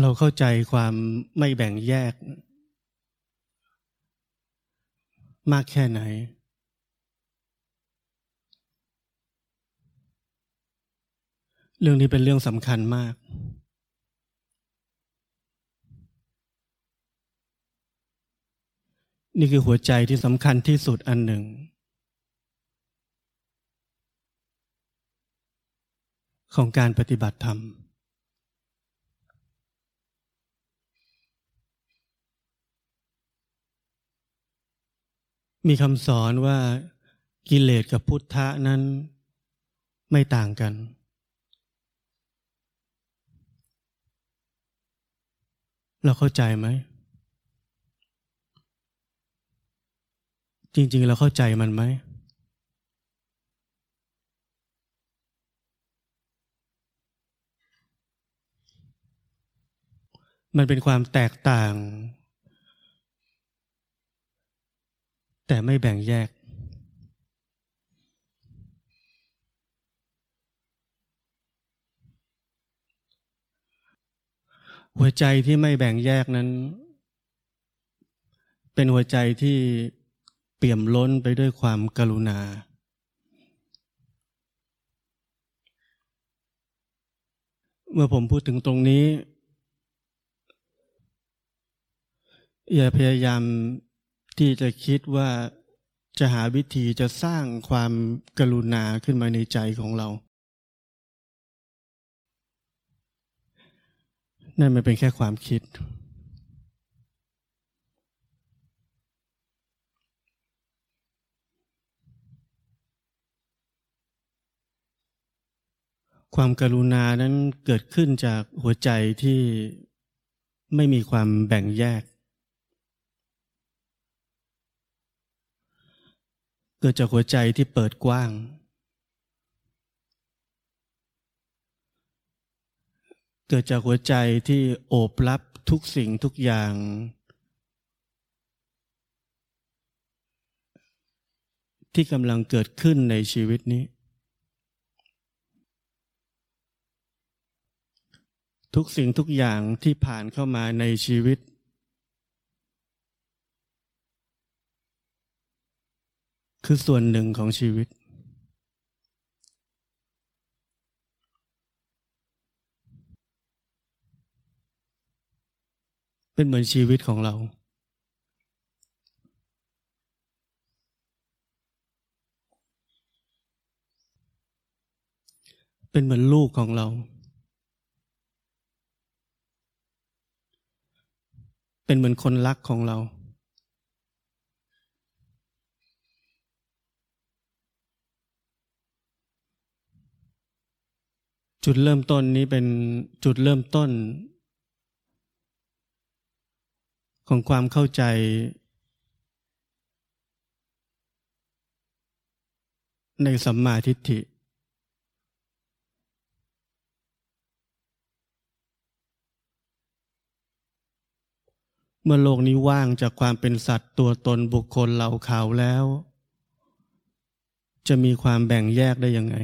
เราเข้าใจความไม่แบ่งแยก มากแค่ไหน เรื่องนี้เป็นเรื่องสำคัญมาก นี่คือหัวใจที่สำคัญที่สุดอันหนึ่ง ของการปฏิบัติธรรม มีคำสอนว่ากิเลสกับพุทธะนั้นไม่ต่างกัน เราเข้าใจไหม จริง ๆ เราเข้าใจมันไหม มันเป็นความแตกต่าง แต่ไม่แบ่งแยก หัวใจที่ไม่แบ่งแยกนั้น เป็นหัวใจที่เปี่ยมล้นไปด้วยความกรุณา เมื่อผมพูดถึงตรงนี้ อย่าพยายาม ที่จะคิดว่าจะหาวิธีจะสร้างความกรุณาขึ้นมาในใจของเรา นั่นมันเป็นแค่ความคิด ความกรุณานั้นเกิดขึ้นจากหัวใจที่ไม่มีความแบ่งแยก เกิดจากหัวใจที่เปิดกว้าง เกิดจากหัวใจที่โอบรับทุกสิ่งทุกอย่าง ที่กำลังเกิดขึ้นในชีวิตนี้ ทุกสิ่งทุกอย่างที่ผ่านเข้ามาในชีวิต คือส่วนหนึ่งของชีวิต เป็นเหมือนชีวิตของเรา เป็นเหมือนลูกของเรา เป็นเหมือนคนรักของเรา จุดเริ่มต้นนี้เป็นจุดเริ่มต้น ของความเข้าใจ ในสัมมาทิฏฐิ เมื่อโลกนี้ว่างจากความเป็นสัตว์ตัวตนบุคคลเหล่าเขาแล้ว จะมีความแบ่งแยกได้ยังไง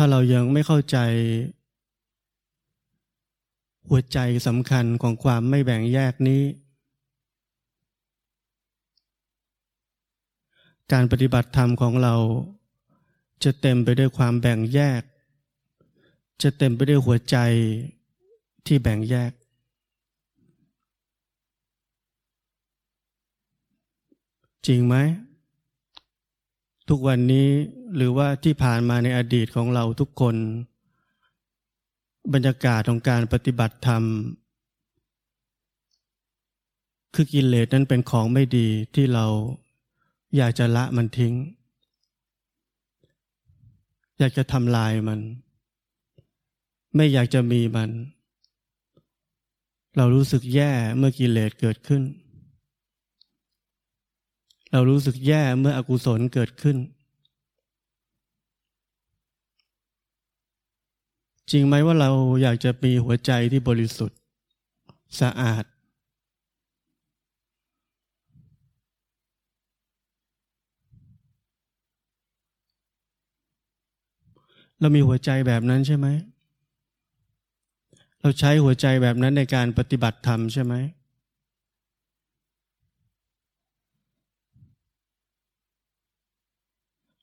ถ้าเรายังไม่เข้าใจ หัวใจสำคัญของความไม่แบ่งแยกนี้ การปฏิบัติธรรมของเรา จะเต็มไปด้วยความแบ่งแยก จะเต็มไปด้วยหัวใจที่แบ่งแยก จริงไหม ทุกวันนี้หรือว่าที่ผ่านมาในอดีตของเราทุกคน บรรยากาศของการปฏิบัติธรรม คือกิเลสนั้นเป็นของไม่ดีที่เราอยากจะละมันทิ้ง อยากจะทำลายมัน ไม่อยากจะมีมัน เรารู้สึกแย่เมื่อกิเลสเกิดขึ้น เรารู้สึกแย่เมื่ออกุศลเกิดขึ้น จริงไหมว่าเราอยากจะมีหัวใจที่บริสุทธิ์ สะอาด เรามีหัวใจแบบนั้นใช่ไหม เราใช้หัวใจแบบนั้นในการปฏิบัติธรรมใช่ไหม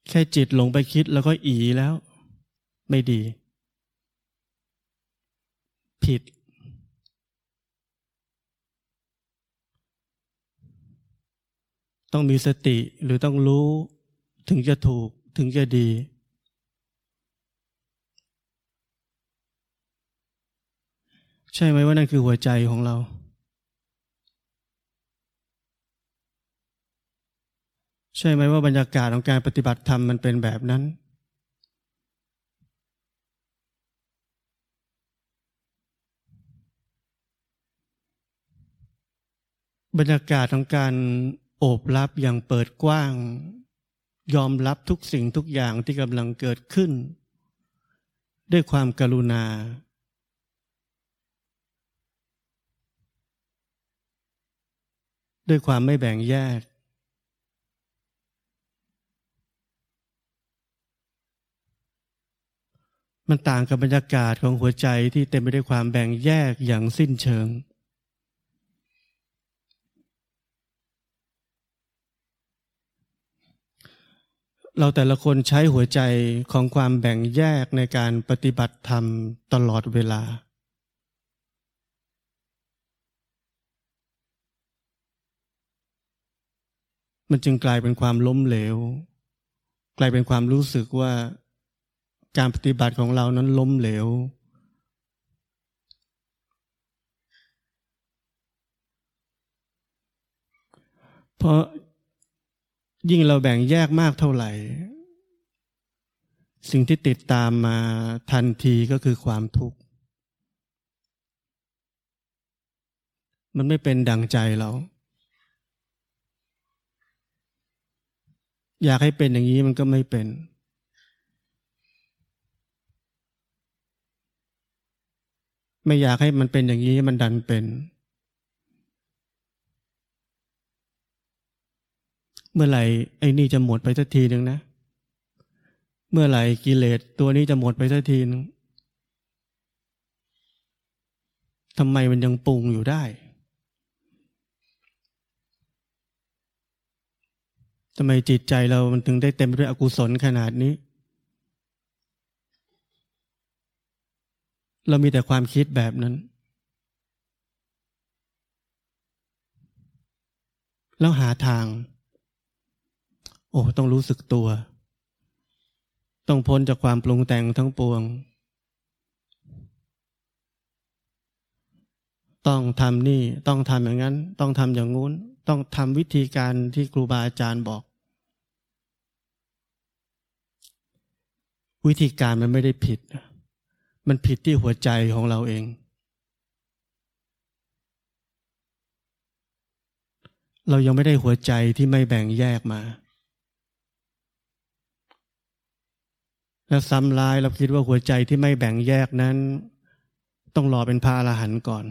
แค่จิตหลงไปคิดแล้วก็อีแล้ว ไม่ดี ผิด ต้องมีสติหรือต้องรู้ ถึงจะถูกถึงจะดี ใช่ไหมว่านั่นคือหัวใจของเรา ใช่ไหมว่าบรรยากาศของการปฏิบัติธรรมมันเป็นแบบนั้น บรรยากาศของการโอบรับอย่างเปิดกว้าง ยอมรับทุกสิ่งทุกอย่างที่กำลังเกิดขึ้น ด้วยความกรุณาด้วยความไม่แบ่งแยก มันต่างกับบรรยากาศของหัวใจที่เต็มไปด้วยความแบ่งแยกอย่างสิ้นเชิง เราแต่ละคนใช้หัวใจของความแบ่งแยกในการปฏิบัติธรรมตลอดเวลา มันจึงกลายเป็นความล้มเหลว กลายเป็นความรู้สึกว่า การปฏิบัติของเรานั้นล้มเหลว เพราะยิ่งเราแบ่งแยกมากเท่าไหร่ สิ่งที่ติดตามมาทันทีก็คือความทุกข์ มันไม่เป็นดังใจเรา อยากให้เป็นอย่างนี้มันก็ไม่เป็น ไม่อยากให้มันเป็นอย่างนี้มันดันเป็น เมื่อไหร่ไอ้นี่จะหมดไปสักทีหนึ่งนะ เมื่อไหร่กิเลสตัวนี้จะหมดไปสักทีหนึ่งทำไมมันยังปรุงอยู่ได้ทำไมจิตใจเรามันถึงได้เต็มไปด้วยอกุศลขนาดนี้ เรามีแต่ความคิดแบบนั้น แล้วหาทาง โอ้ ต้องรู้สึกตัว ต้องพ้นจากความปรุงแต่งทั้งปวง ต้องทำนี่ ต้องทำอย่างนั้น ต้องทำอย่างงู้น ต้องทำวิธีการที่ครูบาอาจารย์บอก วิธีการมันไม่ได้ผิด มันผิดที่หัวใจของเราเอง เรายังไม่ได้หัวใจที่ไม่แบ่งแยกมา แล้วซ้ำร้ายเราคิดว่าหัวใจที่ไม่แบ่งแยกนั้น ต้องรอเป็นพระอรหันต์ก่อน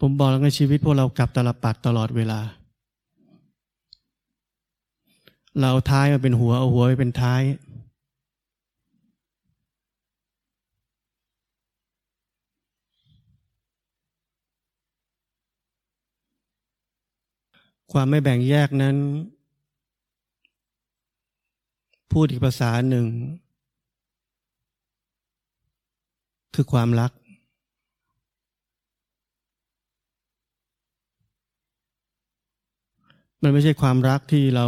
ผมบอกแล้วในชีวิตพวกเรากลับตลปัดตลอดเวลา เราท้ายมาเป็นหัว เอาหัวไปเป็นท้าย ความไม่แบ่งแยกนั้น พูดอีกภาษาหนึ่ง คือความรักมันไม่ใช่ความรักที่เรา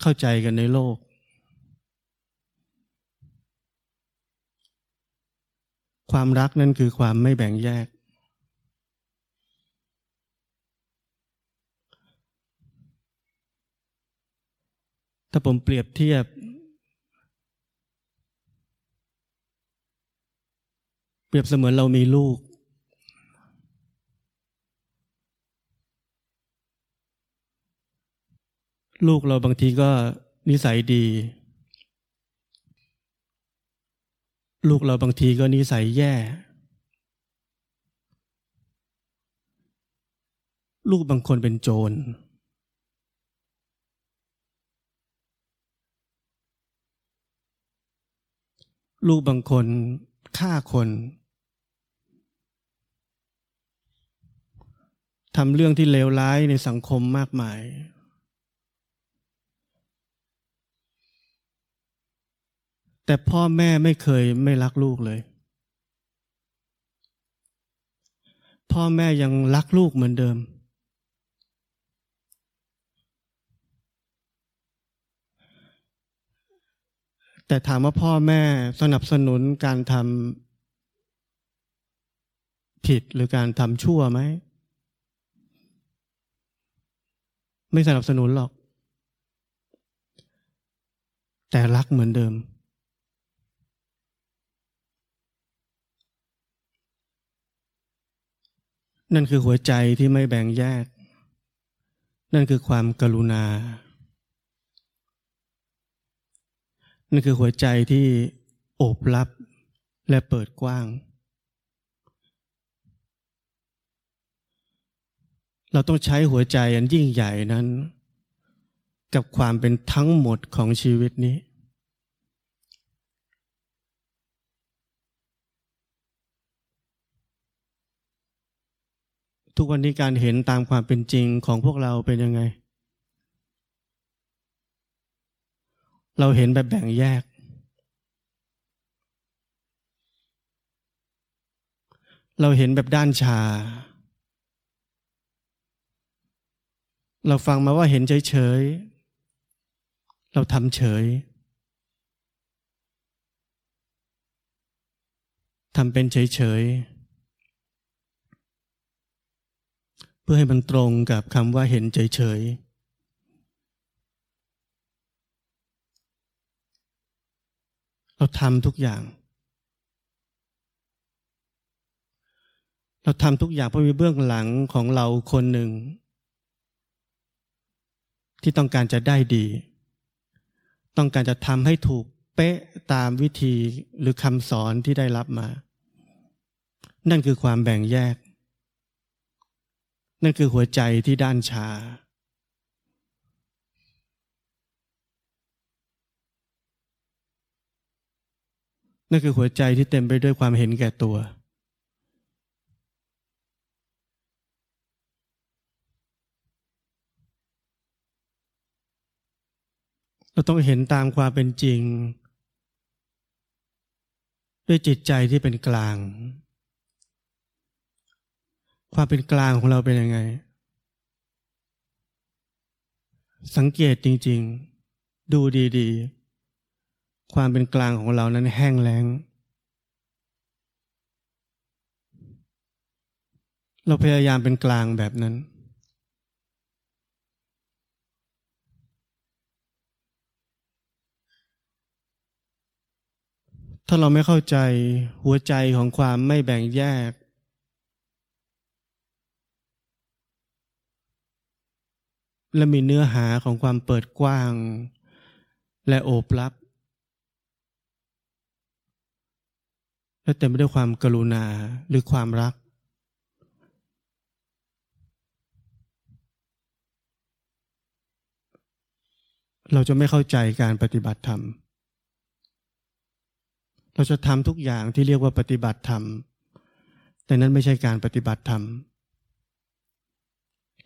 เข้าใจกันในโลก ความรักนั่นคือความไม่แบ่งแยก ถ้าผมเปรียบเทียบ เปรียบเสมือนเรามีลูก ลูกเราบางทีก็นิสัยดี ลูกเราบางทีก็นิสัยแย่ ลูกบางคนเป็นโจร ลูกบางคนฆ่าคนทำเรื่องที่เลวร้ายในสังคมมากมาย แต่พ่อแม่ไม่เคยไม่รักลูกเลย พ่อแม่ยังรักลูกเหมือนเดิม แต่ถามว่าพ่อแม่สนับสนุนการทำผิดหรือการทำชั่วไหม ไม่สนับสนุนหรอก แต่รักเหมือนเดิม นั่นคือหัวใจที่ไม่แบ่งแยก นั่นคือความกรุณา นั่นคือหัวใจที่โอบรับและเปิดกว้าง เราต้องใช้หัวใจอันยิ่งใหญ่นั้น กับความเป็นทั้งหมดของชีวิตนี้ ทุกวันนี้การเห็นตามความเป็นจริงของพวกเราเป็นยังไง เราเห็นแบบแบ่งแยก เราเห็นแบบด้านชา เราฟังมาว่าเห็นเฉยๆเราทำเฉยทำเป็นเฉยๆ พื่อให้มันตรงกับคำว่าเห็นเฉยๆเราทำทุกอย่าง เราทำทุกอย่างเพราะมีเบื้องหลังของเราคนหนึ่ง ที่ต้องการจะได้ดี ต้องการจะทำให้ถูกเป๊ะตามวิธีหรือคำสอนที่ได้รับมา นั่นคือความแบ่งแยก นั่นคือหัวใจที่ด้านชา นั่นคือหัวใจที่เต็มไปด้วยความเห็นแก่ตัว เราต้องเห็นตามความเป็นจริง ด้วยจิตใจที่เป็นกลาง ความเป็นกลางของเราเป็นยังไง สังเกตจริง ๆ ดูดี ๆ ความเป็นกลางของเรานั้นแห้งแล้ง เราพยายามเป็นกลางแบบนั้น ถ้าเราไม่เข้าใจหัวใจของความไม่แบ่งแยก และมีเนื้อหาของความเปิดกว้าง และโอบรับ และเต็มไปด้วยความกรุณาหรือความรัก เราจะไม่เข้าใจการปฏิบัติธรรม เราจะทำทุกอย่างที่เรียกว่าปฏิบัติธรรม แต่นั้นไม่ใช่การปฏิบัติธรรม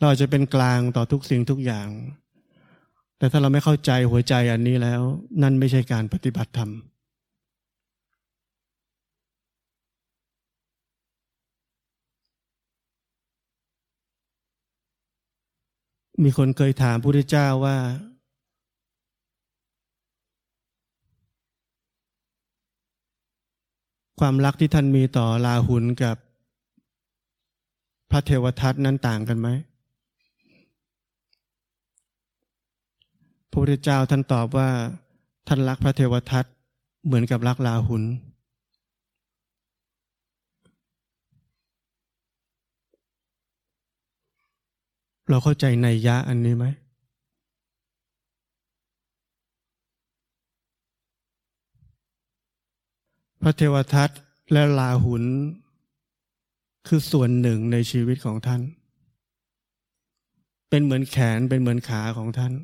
เราจะเป็นกลางต่อทุกสิ่งทุกอย่าง แต่ถ้าเราไม่เข้าใจหัวใจอันนี้แล้ว นั่นไม่ใช่การปฏิบัติธรรมมีคนเคยถามพระพุทธเจ้าว่า ความรักที่ท่านมีต่อลาหุนกับพระเทวทัตนั้นต่างกันไหม ระพุทธเจ้าท่านตอบว่า ท่านรักพระเทวทัตเหมือนกับรักลาหุนเราเข้าใจในยะอันนี้ไหม พระเทวทัตและลาหุน คือส่วนหนึ่งในชีวิตของท่าน เป็นเหมือนแขนเป็นเหมือนขาของท่าน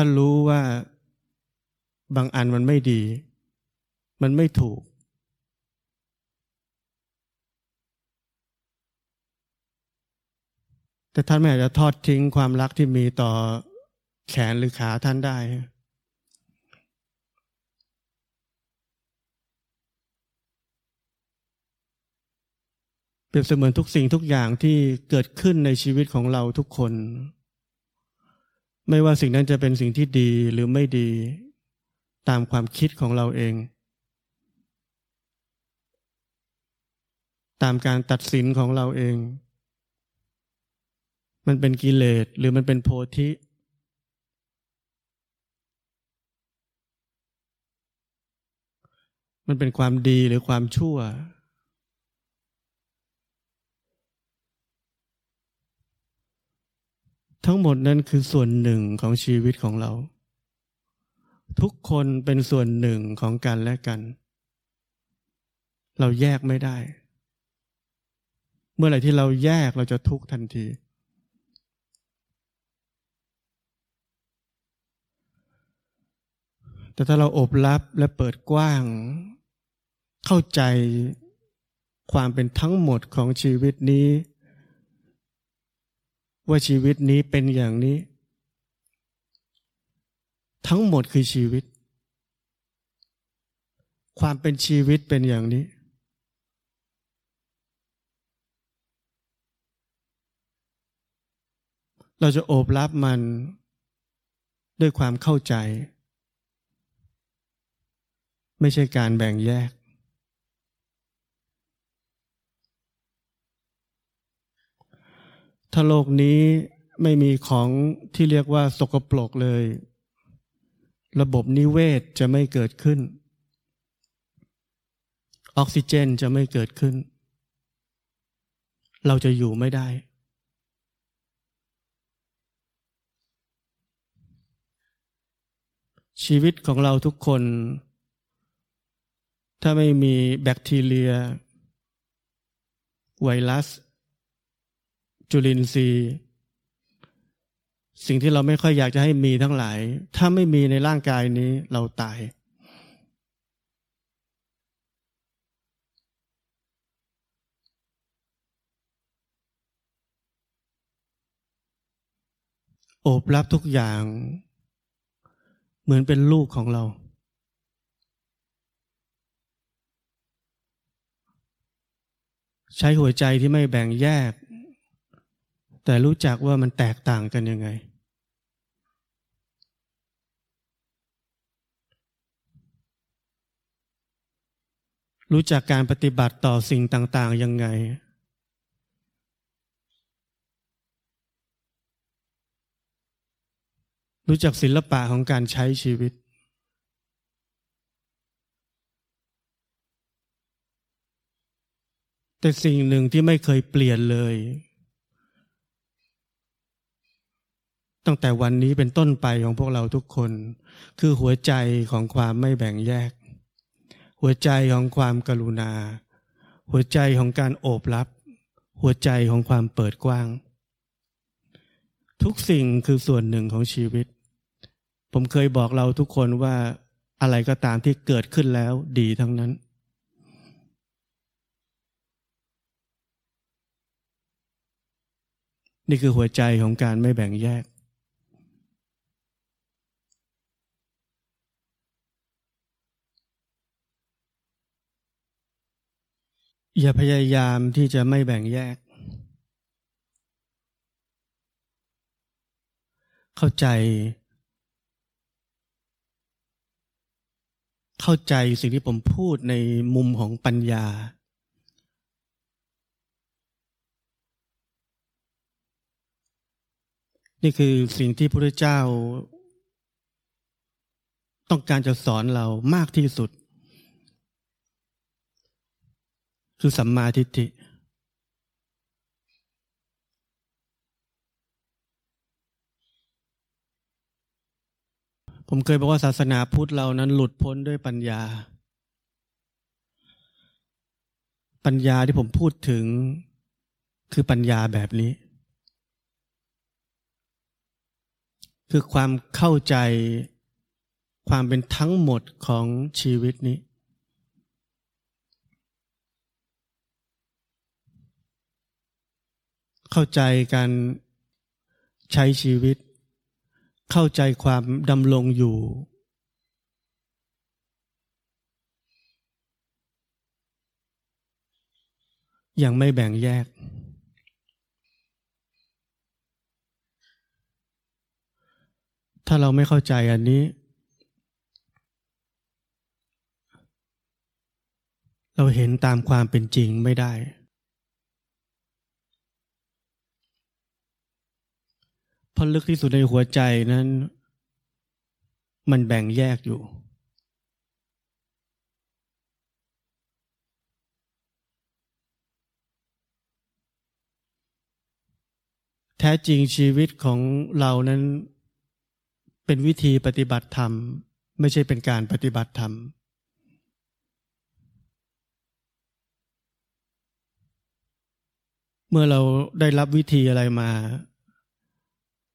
ท่านรู้ว่าบางอันมันไม่ดี มันไม่ถูก แต่ท่านไม่อาจจะทอดทิ้งความรักที่มีต่อแขนหรือขาท่านได้ เปรียบเสมือนทุกสิ่งทุกอย่างที่เกิดขึ้นในชีวิตของเราทุกคน ไม่ว่าสิ่งนั้นจะเป็นสิ่งที่ดีหรือไม่ดีตามความคิดของเราเอง ตามการตัดสินของเราเอง มันเป็นกิเลสหรือมันเป็นโพธิ มันเป็นความดีหรือความชั่ว ทั้งหมดนั้นคือส่วนหนึ่งของชีวิตของเรา ทุกคนเป็นส่วนหนึ่งของกันและกัน เราแยกไม่ได้ เมื่อไหร่ที่เราแยกเราจะทุกข์ทันที แต่ถ้าเราอบรับและเปิดกว้าง เข้าใจความเป็นทั้งหมดของชีวิตนี้ ว่าชีวิตนี้เป็นอย่างนี้ ทั้งหมดคือชีวิต ความเป็นชีวิตเป็นอย่างนี้ เราจะโอบรับมันด้วยความเข้าใจ ไม่ใช่การแบ่งแยก ถ้าโลกนี้ไม่มีของที่เรียกว่าสกปรกเลย ระบบนิเวศจะไม่เกิดขึ้น ออกซิเจนจะไม่เกิดขึ้น เราจะอยู่ไม่ได้ ชีวิตของเราทุกคน ถ้าไม่มีแบคทีเรีย ไวรัส จุลินทรีย์ สิ่งที่เราไม่ค่อยอยากจะให้มีทั้งหลาย ถ้าไม่มีในร่างกายนี้เราตาย โอบรับทุกอย่าง เหมือนเป็นลูกของเราใช้หัวใจที่ไม่แบ่งแยก แต่รู้จักว่ามันแตกต่างกันยังไง รู้จักการปฏิบัติต่อสิ่งต่าง ๆ ยังไง รู้จักศิลปะของการใช้ชีวิตแต่สิ่งหนึ่งที่ไม่เคยเปลี่ยนเลย ตั้งแต่วันนี้เป็นต้นไปของพวกเราทุกคน คือหัวใจของความไม่แบ่งแยก หัวใจของความกรุณา หัวใจของการโอบรับ หัวใจของความเปิดกว้าง ทุกสิ่งคือส่วนหนึ่งของชีวิต ผมเคยบอกเราทุกคนว่าอะไรก็ตามที่เกิดขึ้นแล้วดีทั้งนั้น นี่คือหัวใจของการไม่แบ่งแยก อย่าพยายามที่จะไม่แบ่งแยก เข้าใจ เข้าใจสิ่งที่ผมพูดในมุมของปัญญา นี่คือสิ่งที่พระเจ้า ต้องการจะสอนเรามากที่สุด คือสัมมาทิฏฐิผมเคยบอกว่าศาสนาพุทธเรานั้นหลุดพ้นด้วยปัญญา ปัญญาที่ผมพูดถึงคือปัญญาแบบนี้ คือความเข้าใจความเป็นทั้งหมดของชีวิตนี้ เข้าใจการใช้ชีวิต เข้าใจความดำรงอยู่อย่างไม่แบ่งแยก ถ้าเราไม่เข้าใจอันนี้ เราเห็นตามความเป็นจริงไม่ได้ เพราะลึกที่สุดในหัวใจนั้น มันแบ่งแยกอยู่ แท้จริงชีวิตของเรานั้น เป็นวิธีปฏิบัติธรรม ไม่ใช่เป็นการปฏิบัติธรรมเมื่อเราได้รับวิธีอะไรมา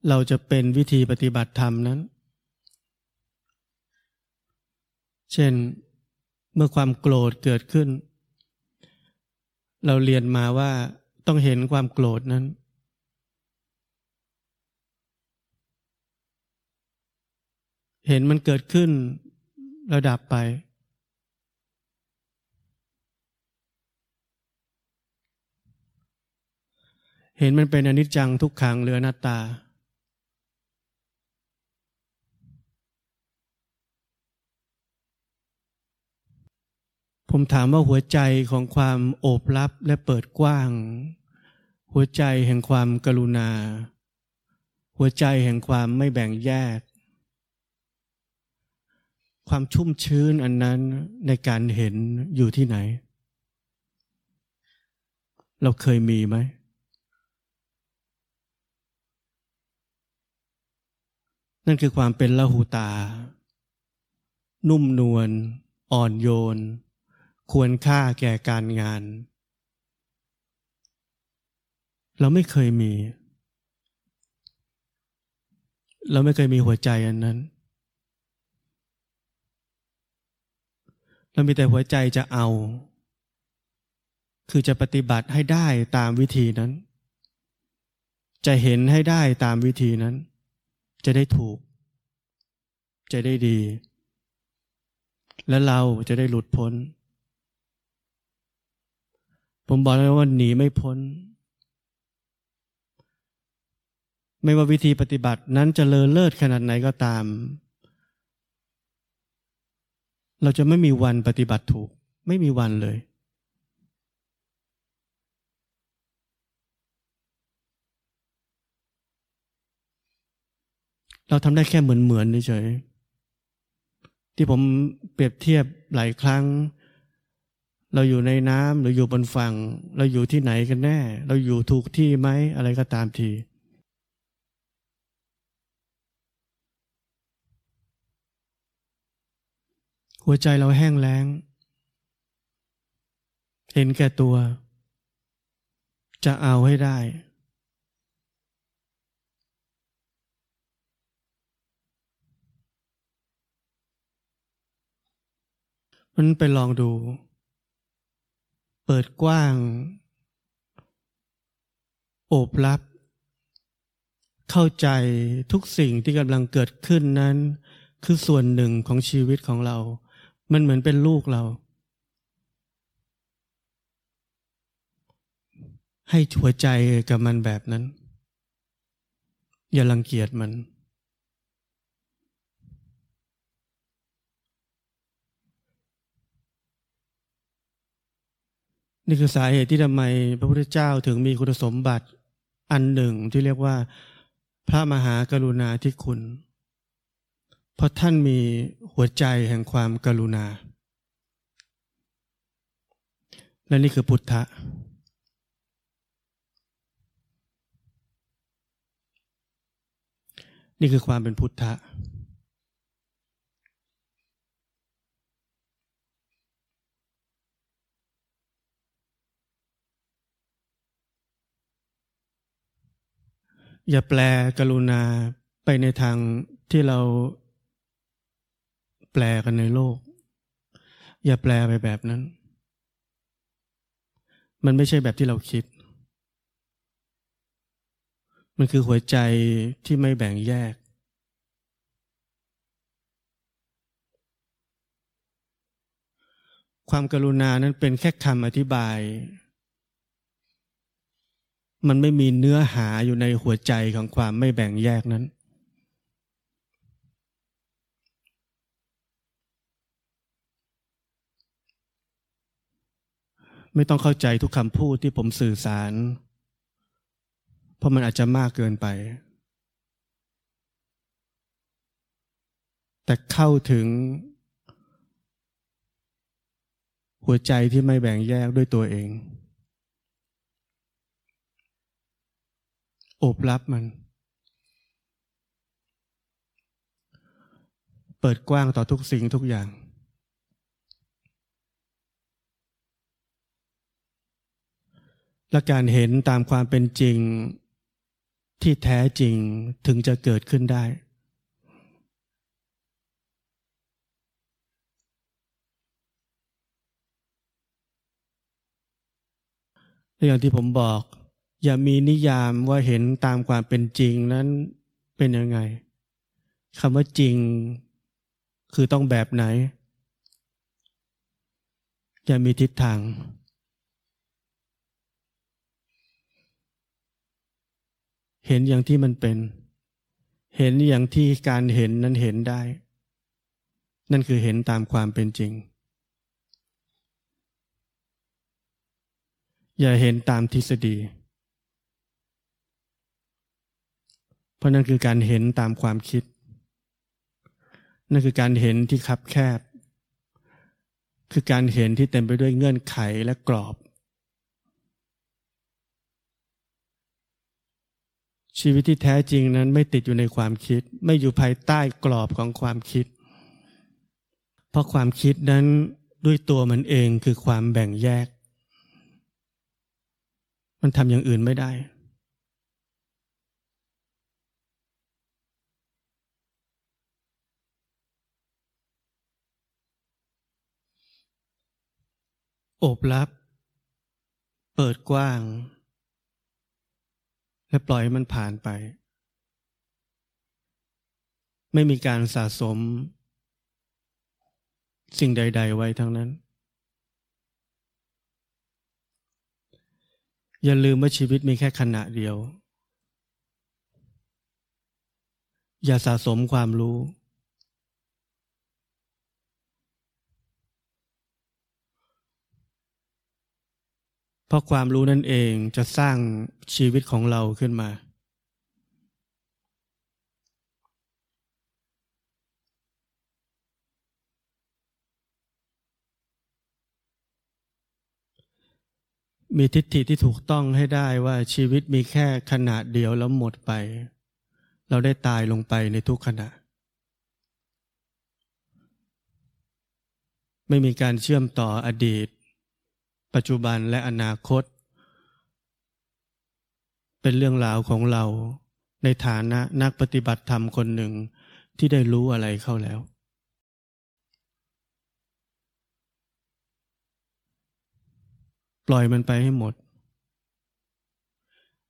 เราจะเป็นวิธีปฏิบัติธรรมนั้น เช่นเมื่อความโกรธเกิดขึ้น เราเรียนมาว่าต้องเห็นความโกรธนั้น เห็นมันเกิดขึ้นแล้วดับไป เห็นมันเป็นอนิจจังทุกขังเรือนัตตา ผมถามว่าหัวใจของความโอบรับและเปิดกว้าง หัวใจแห่งความกรุณา หัวใจแห่งความไม่แบ่งแยก ความชุ่มชื้นอันนั้นในการเห็นอยู่ที่ไหน เราเคยมีไหมนั่นคือความเป็นละหูตา นุ่มนวลอ่อนโยน ควรค่าแก่การงาน เราไม่เคยมี เราไม่เคยมีหัวใจอันนั้น เรามีแต่หัวใจจะเอา คือจะปฏิบัติให้ได้ตามวิธีนั้น จะเห็นให้ได้ตามวิธีนั้น จะได้ถูก จะได้ดี และเราจะได้หลุดพ้น ผมบอกแล้วว่าหนีไม่พ้น ไม่ว่าวิธีปฏิบัตินั้นจะเลอเลิศขนาดไหนก็ตาม เราจะไม่มีวันปฏิบัติถูก ไม่มีวันเลย เราทำได้แค่เหมือนเหมือนเฉยที่ผมเปรียบเทียบหลายครั้ง เราอยู่ในน้ำหรืออยู่บนฝั่ง เราอยู่ที่ไหนกันแน่ เราอยู่ถูกที่ไหมอะไรก็ตามทีหัวใจเราแห้งแล้ง เห็นแก่ตัว จะเอาให้ได้ มันไปลองดู เปิดกว้าง โอบรับ เข้าใจทุกสิ่งที่กำลังเกิดขึ้นนั้น คือส่วนหนึ่งของชีวิตของเรา มันเหมือนเป็นลูกเรา ให้หัวใจกับมันแบบนั้น อย่ารังเกียจมัน นี่คือสาเหตุที่ทำไมพระพุทธเจ้าถึงมีคุณสมบัติอันหนึ่งที่เรียกว่า พระมหากรุณาธิคุณ เพราะท่านมีหัวใจแห่งความกรุณา และนี่คือพุทธะนี่คือความเป็นพุทธะ อย่าแปลกรุณาไปในทางที่เราแปลกันในโลก อย่าแปลไปแบบนั้น มันไม่ใช่แบบที่เราคิด มันคือหัวใจที่ไม่แบ่งแยก ความกรุณานั้นเป็นแค่คำอธิบาย มันไม่มีเนื้อหาอยู่ในหัวใจของความไม่แบ่งแยกนั้น ไม่ต้องเข้าใจทุกคำพูดที่ผมสื่อสาร เพราะมันอาจจะมากเกินไป แต่เข้าถึง หัวใจที่ไม่แบ่งแยกด้วยตัวเอง โอบรับมัน เปิดกว้างต่อทุกสิ่งทุกอย่าง และการเห็นตามความเป็นจริงที่แท้จริงถึงจะเกิดขึ้นได้ อย่างที่ผมบอก อย่ามีนิยามว่าเห็นตามความเป็นจริงนั้นเป็นยังไงคำว่าจริงคือต้องแบบไหน อย่ามีทิศทาง เห็นอย่างที่มันเป็น เห็นอย่างที่การเห็นนั้นเห็นได้ นั่นคือเห็นตามความเป็นจริง อย่าเห็นตามทฤษฎี เพ ราะนั่นคือการเห็นตามความคิด นั่นคือการเห็นที่คับแคบ คือการเห็นที่เต็มไปด้วยเงื่อนไขและกรอบ ชีวิตที่แท้จริงนั้นไม่ติดอยู่ในความคิด ไม่อยู่ภายใต้กรอบของความคิด เพราะความคิดนั้นด้วยตัวมันเองคือความแบ่งแยก มันทำอย่างอื่นไม่ได้ โอบรับ เปิดกว้าง และปล่อยมันผ่านไป ไม่มีการสะสม สิ่งใด ๆ ไว้ทั้งนั้น อย่าลืมว่าชีวิตมีแค่ขณะเดียว อย่าสะสมความรู้ เพราะความรู้นั่นเองจะสร้างชีวิตของเราขึ้นมา มีทิฏฐิที่ถูกต้องให้ได้ว่าชีวิตมีแค่ขนาดเดียวแล้วหมดไป เราได้ตายลงไปในทุกขณะไม่มีการเชื่อมต่ออดีต ปัจจุบันและอนาคต เป็นเรื่องราวของเราในฐานะนักปฏิบัติธรรมคนหนึ่งที่ได้รู้อะไรเข้าแล้ว ปล่อยมันไปให้หมด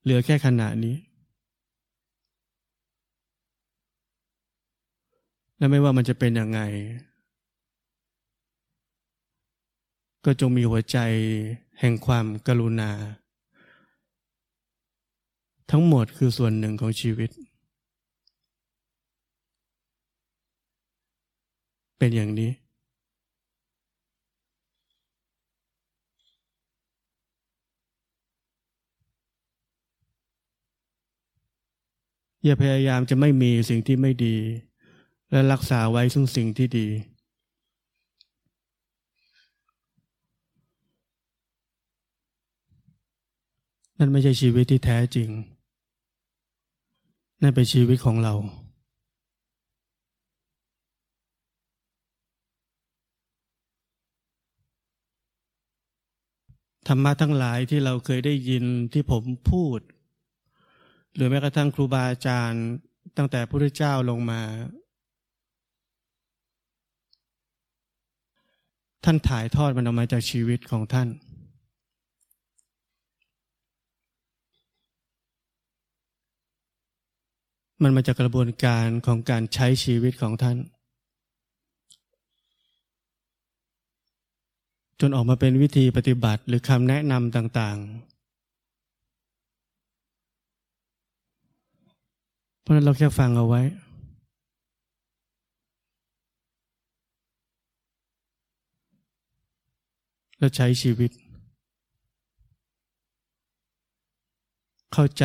เหลือแค่ขณะนี้ และไม่ว่ามันจะเป็นยังไง ก็จงมีหัวใจแห่งความกรุณา ทั้งหมดคือส่วนหนึ่งของชีวิต เป็นอย่างนี้ อย่าพยายามจะไม่มีสิ่งที่ไม่ดี และรักษาไว้ซึ่งสิ่งที่ดี นั่นไม่ใช่ชีวิตที่แท้จริง นั่นเป็นชีวิตของเรา ธรรมะทั้งหลายที่เราเคยได้ยินที่ผมพูด หรือแม้กระทั่งครูบาอาจารย์ตั้งแต่พระพุทธเจ้าลงมาท่านถ่ายทอดมันออกมาจากชีวิตของท่าน มันมาจากกระบวนการของการใช้ชีวิตของท่าน จนออกมาเป็นวิธีปฏิบัติหรือคำแนะนำต่างๆ เพราะนั้นเราแค่ฟังเอาไว้ แล้วใช้ชีวิต เข้าใจ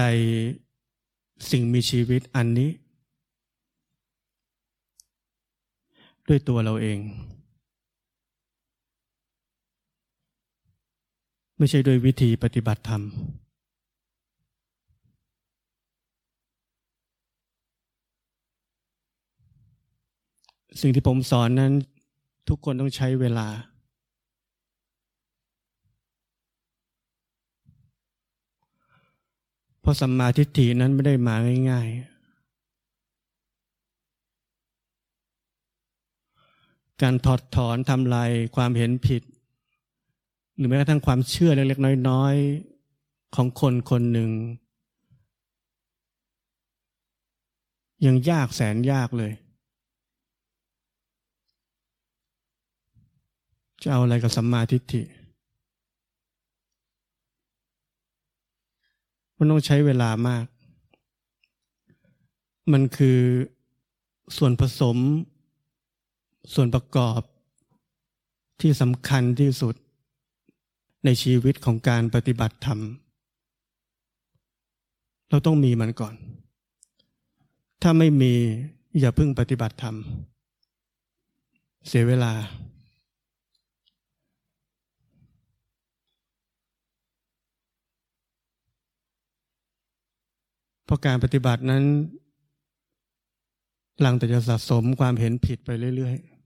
สิ่งมีชีวิตอันนี้ ด้วยตัวเราเอง ไม่ใช่ด้วยวิธีปฏิบัติธรรม สิ่งที่ผมสอนนั้นทุกคนต้องใช้เวลา เพ ราะสัมมาทิฏฐินั้นไม่ได้มาง่าย ๆ การถอดถอนทำลายความเห็นผิด หรือแม้กระทั่งความเชื่อเล็กๆ น้อยๆ ของคนคนหนึ่ง ยังยากแสนยากเลย จะเอาอะไรกับสัมมาทิฏฐิ มันต้องใช้เวลามาก มันคือส่วนผสม ส่วนประกอบ ที่สำคัญที่สุด ในชีวิตของการปฏิบัติธรรม เราต้องมีมันก่อน ถ้าไม่มีอย่าพึ่งปฏิบัติธรรม เสียเวลา เพราะการปฏิบัตินั้นหลังแต่จะสะสมความเห็นผิดไปเรื่อยๆ